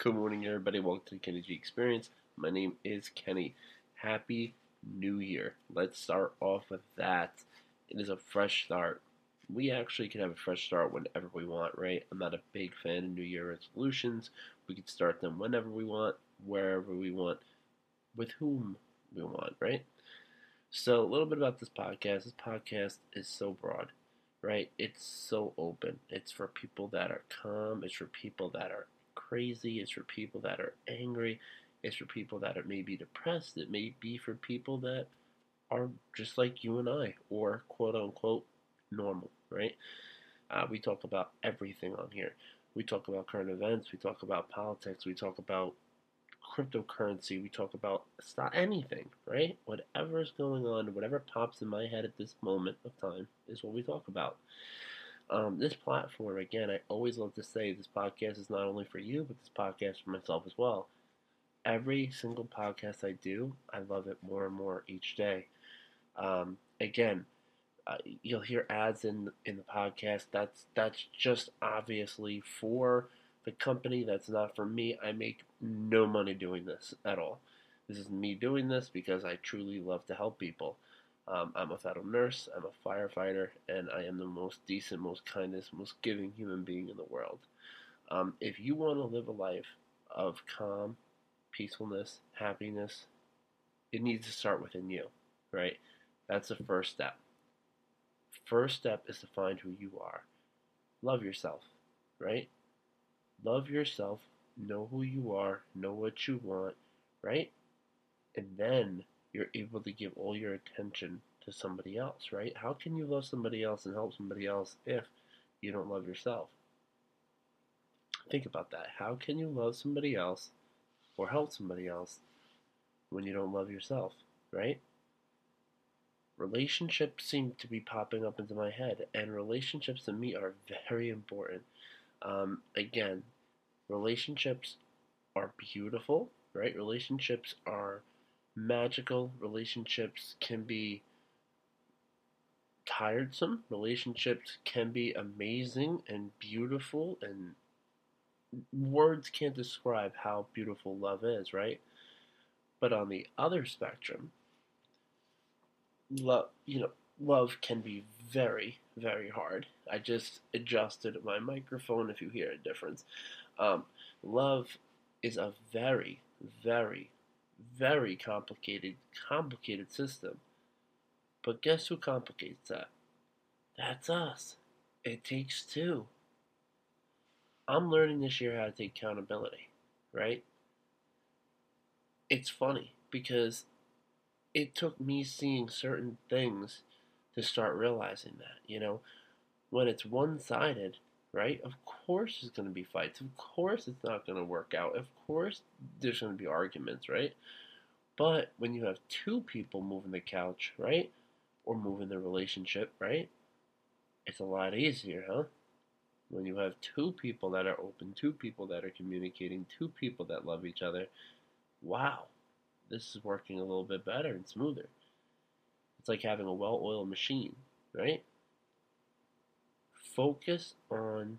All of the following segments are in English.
Good morning, everybody. Welcome to the Kenny G Experience. My name is Kenny. Happy New Year. Let's start off with that. It is a fresh start. We actually can have a fresh start whenever we want, right? I'm not a big fan of New Year resolutions. We can start them whenever we want, wherever we want, with whom we want, right? So, a little bit about this podcast. This podcast is so broad, right? It's so open. It's for people that are calm, it's for people that are crazy. It's for people that are angry. It's for people that are maybe depressed. It may be for people that are just like you and I, or quote unquote normal, right? Uh, we talk about everything on here. We talk about current events. We talk about politics. We talk about cryptocurrency. We talk about stock, anything, right? Whatever is going on, whatever pops in my head at this moment of time is what we talk about. Um, this platform, again, I always love to say this podcast is not only for you, but this podcast for myself as well. Every single podcast I do, I love it more and more each day. Um, again, uh, you'll hear ads in in the podcast. That's that's just obviously for the company. That's not for me. I make no money doing this at all. This is me doing this because I truly love to help people. Um, I'm a federal nurse, I'm a firefighter, and I am the most decent, most kindest, most giving human being in the world. Um, if you want to live a life of calm, peacefulness, happiness, it needs to start within you, right? That's the first step. First step is to find who you are. Love yourself, right? Love yourself, know who you are, know what you want, right? And then you're able to give all your attention to somebody else, right? How can you love somebody else and help somebody else if you don't love yourself? Think about that. How can you love somebody else or help somebody else when you don't love yourself, right? Relationships seem to be popping up into my head, and relationships to me are very important. Um, again, relationships are beautiful, right? Relationships are magical relationships can be tiresome. Relationships can be amazing and beautiful, and words can't describe how beautiful love is, right? But on the other spectrum, love, you know, love can be very, very hard. I just adjusted my microphone if you hear a difference. Um, love is a very, very, very complicated, complicated system. But guess who complicates that? That's us. It takes two. I'm learning this year how to take accountability, right? It's funny because it took me seeing certain things to start realizing that, you know, when it's one sided, right? Of course there's going to be fights. Of course it's not going to work out. Of course there's going to be arguments, right? But when you have two people moving the couch, right? Or moving the relationship, right? It's a lot easier, huh? When you have two people that are open, two people that are communicating, two people that love each other, wow, this is working a little bit better and smoother. It's like having a well oiled machine, right? Focus on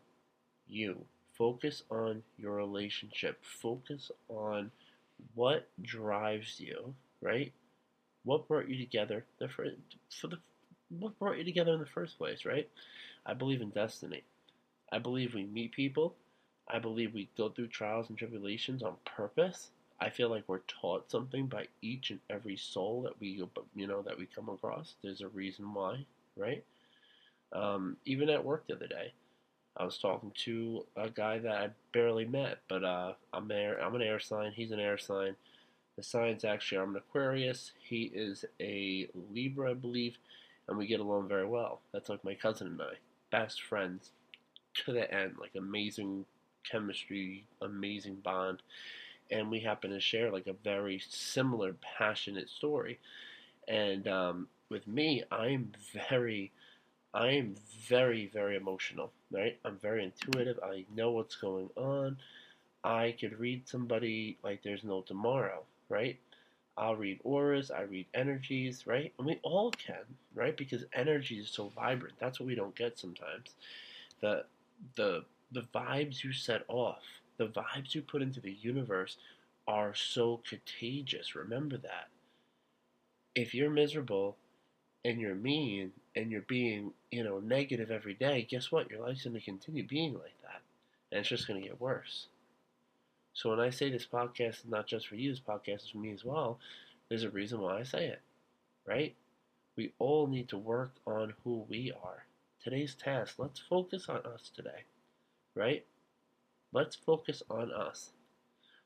you. Focus on your relationship. Focus on what drives you, right? What brought you together the first, for the what brought you together in the first place, right? I believe in destiny. I believe we meet people. I believe we go through trials and tribulations on purpose. I feel like we're taught something by each and every soul that we you know that we come across. There's a reason why, right? Um, even at work the other day, I was talking to a guy that I barely met, but uh, I'm air, I'm an air sign. He's an air sign. The sign's actually I'm an Aquarius. He is a Libra, I believe, and we get along very well. That's like my cousin and I, best friends to the end, like amazing chemistry, amazing bond, and we happen to share like a very similar, passionate story. And um, with me, I'm very I am very, very emotional, right? I'm very intuitive. I know what's going on. I could read somebody like there's no tomorrow, right? I'll read auras, I read energies, right? And we all can, right? Because energy is so vibrant. That's what we don't get sometimes. The the the vibes you set off The vibes you put into the universe are so contagious. Remember that. If you're miserable and you're mean and you're being, you know, negative every day, guess what? Your life's going to continue being like that. And it's just going to get worse. So when I say this podcast is not just for you, this podcast is for me as well, there's a reason why I say it, right? We all need to work on who we are. Today's task, let's focus on us today, right? Let's focus on us.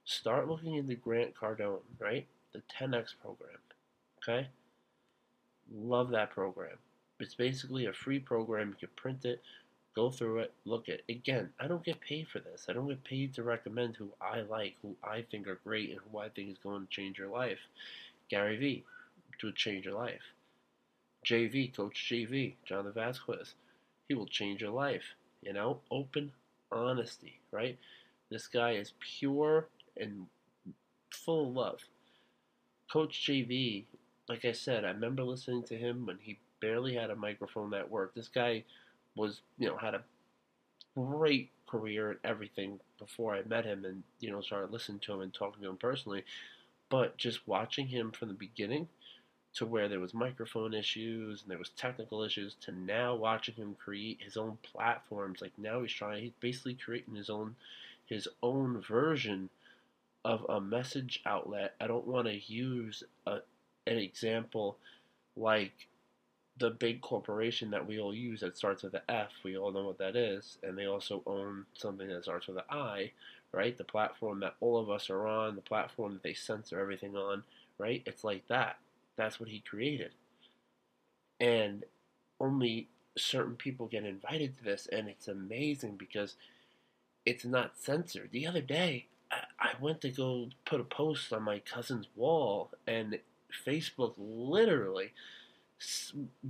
Start looking into Grant Cardone, right? The 10X program, okay? Love that program. It's basically a free program. You can print it, go through it, look at. It. Again, I don't get paid for this. I don't get paid to recommend who I like, who I think are great, and who I think is going to change your life. Gary Vee to change your life. JV, Coach JV, Jonathan Vasquez, he will change your life. You know, open honesty, right? This guy is pure and full of love. Coach JV, like I said, I remember listening to him when he barely had a microphone at work. This guy was, you know, had a great career and everything before I met him and, you know, started listening to him and talking to him personally. But just watching him from the beginning to where there was microphone issues and there was technical issues to now watching him create his own platforms like now he's trying he's basically creating his own his own version of a message outlet i don't want to use a, an example like the big corporation that we all use that starts with an F, we all know what that is, and they also own something that starts with an I, right? The platform that all of us are on, the platform that they censor everything on, right? It's like that. That's what he created. And only certain people get invited to this, and it's amazing because it's not censored. The other day, I went to go put a post on my cousin's wall, and Facebook literally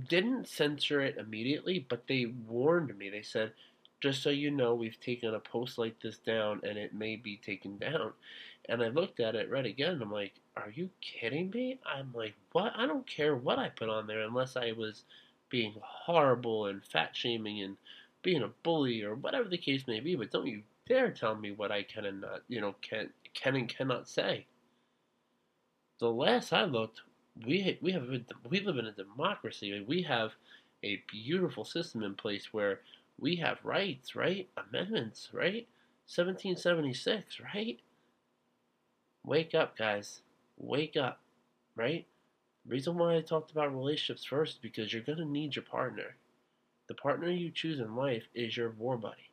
didn't censor it immediately, but they warned me. They said, just so you know, we've taken a post like this down and it may be taken down. And I looked at it, read again, I'm like, are you kidding me? I'm like, what? I don't care what I put on there unless I was being horrible and fat shaming and being a bully or whatever the case may be. But don't you dare tell me what I can and not, you know, can can and cannot say. The last I looked, we we have we live in a democracy. We have a beautiful system in place where we have rights, right? Amendments, right? 1776, right? Wake up, guys. Wake up, right? The reason why I talked about relationships first is because you're going to need your partner. The partner you choose in life is your war buddy.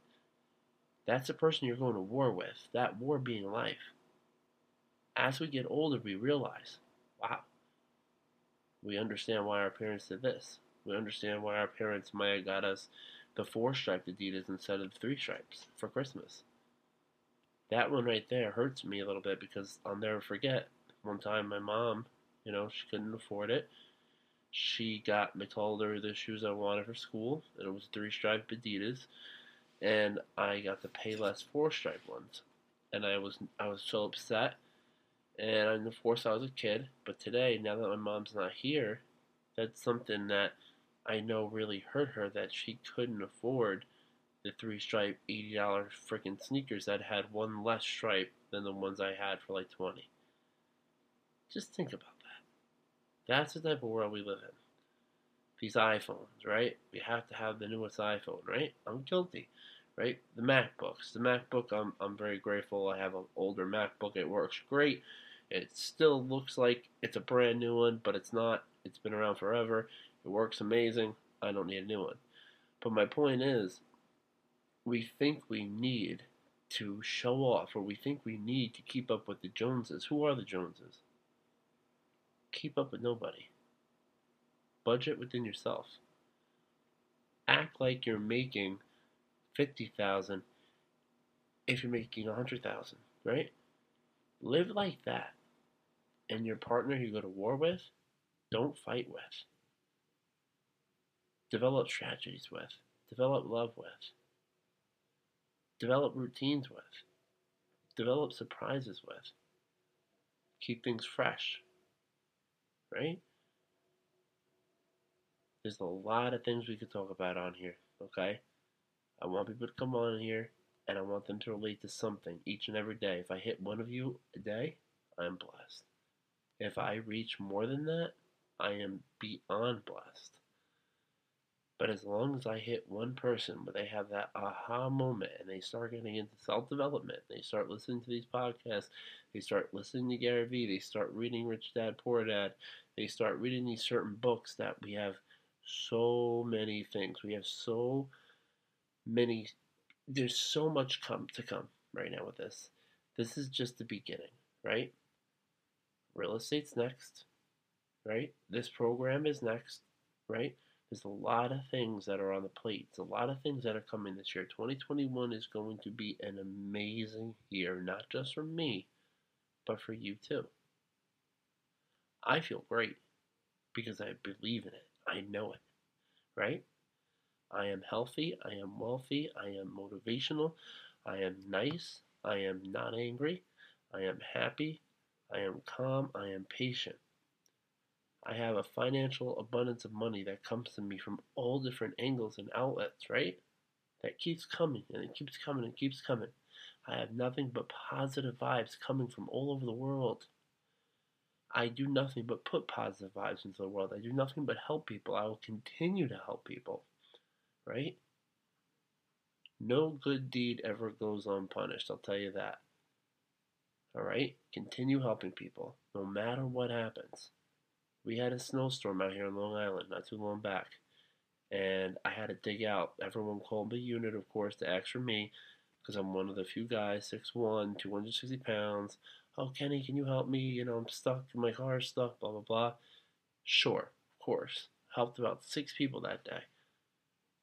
That's the person you're going to war with, that war being life. As we get older, we realize, wow, we understand why our parents did this. We understand why our parents might have got us the four striped Adidas instead of the three stripes for Christmas. That one right there hurts me a little bit because I'll never forget one time my mom, you know, she couldn't afford it. She got me told her the shoes I wanted for school, and it was three striped Adidas, and I got the Payless four striped ones. And I was I was so upset and of course I was a kid. But today, now that my mom's not here, that's something that I know really hurt her that she couldn't afford the three stripe eighty dollar freaking sneakers that had one less stripe than the ones I had for like twenty. Just think about that. That's the type of world we live in. These iPhones, right? We have to have the newest iPhone, right? I'm guilty, right? The MacBooks. The MacBook, I'm, I'm very grateful. I have an older MacBook. It works great. It still looks like it's a brand new one, but it's not. It's been around forever. It works amazing. I don't need a new one. But my point is, we think we need to show off, or we think we need to keep up with the Joneses. Who are the Joneses? Keep up with nobody. Budget within yourself. Act like you're making fifty thousand if you're making a hundred thousand, right? Live like that and your partner you go to war with, don't fight with. Develop strategies with. Develop love with. Develop routines with. Develop surprises with. Keep things fresh. Right? There's a lot of things we could talk about on here, okay? I want people to come on here, and I want them to relate to something each and every day. If I hit one of you a day, I'm blessed. If I reach more than that, I am beyond blessed. But as long as I hit one person where they have that aha moment and they start getting into self development, they start listening to these podcasts, they start listening to Gary Vee, they start reading Rich Dad Poor Dad, they start reading these certain books that we have so many things. We have so many, there's so much come to come right now with this. This is just the beginning, right? Real estate's next, right? This program is next, right? There's a lot of things that are on the plate. It's a lot of things that are coming this year. 2021 is going to be an amazing year, not just for me, but for you too. I feel great because I believe in it. I know it, right? I am healthy. I am wealthy. I am motivational. I am nice. I am not angry. I am happy. I am calm. I am patient. I have a financial abundance of money that comes to me from all different angles and outlets, right? That keeps coming and it keeps coming and keeps coming. I have nothing but positive vibes coming from all over the world. I do nothing but put positive vibes into the world. I do nothing but help people. I will continue to help people, right? No good deed ever goes unpunished, I'll tell you that. All right? Continue helping people, no matter what happens we had a snowstorm out here in Long Island not too long back, and I had to dig out. Everyone called the unit, of course, to ask for me because I'm one of the few guys, 6'1", 260 pounds. Oh, Kenny, can you help me? You know, I'm stuck. My car's stuck. Blah blah blah. Sure, of course. Helped about six people that day.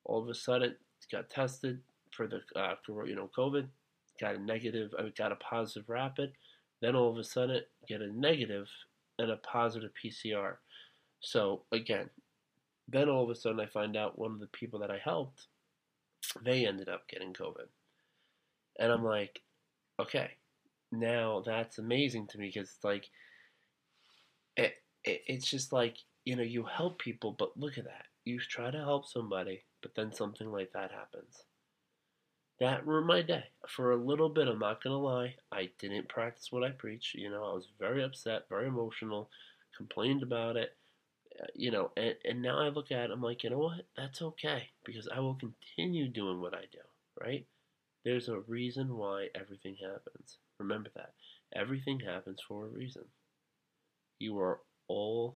All of a sudden, got tested for the uh, you know COVID. Got a negative. I got a positive rapid. Then all of a sudden, it get a negative and a positive PCR. So again, then all of a sudden I find out one of the people that I helped, they ended up getting COVID. And I'm like, okay, now that's amazing to me because it's like, it, it, it's just like, you know, you help people, but look at that. You try to help somebody, but then something like that happens. That ruined my day. For a little bit, I'm not to lie, I didn't practice what I preach. You know, I was very upset, very emotional, complained about it. Uh, you know, and, and now I look at it, I'm like, you know what? That's okay because I will continue doing what I do, right? There's a reason why everything happens. Remember that. Everything happens for a reason. You are all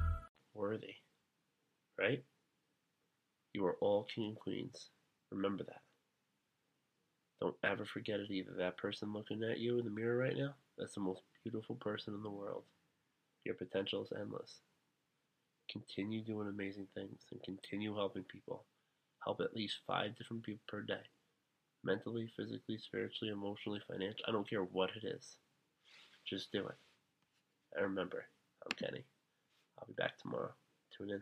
Right? You are all king and queens. Remember that. Don't ever forget it either. That person looking at you in the mirror right now, that's the most beautiful person in the world. Your potential is endless. Continue doing amazing things and continue helping people. Help at least five different people per day. Mentally, physically, spiritually, emotionally, financially. I don't care what it is. Just do it. And remember, I'm Kenny. I'll be back tomorrow. Tune in.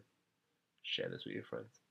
Share this with your friends.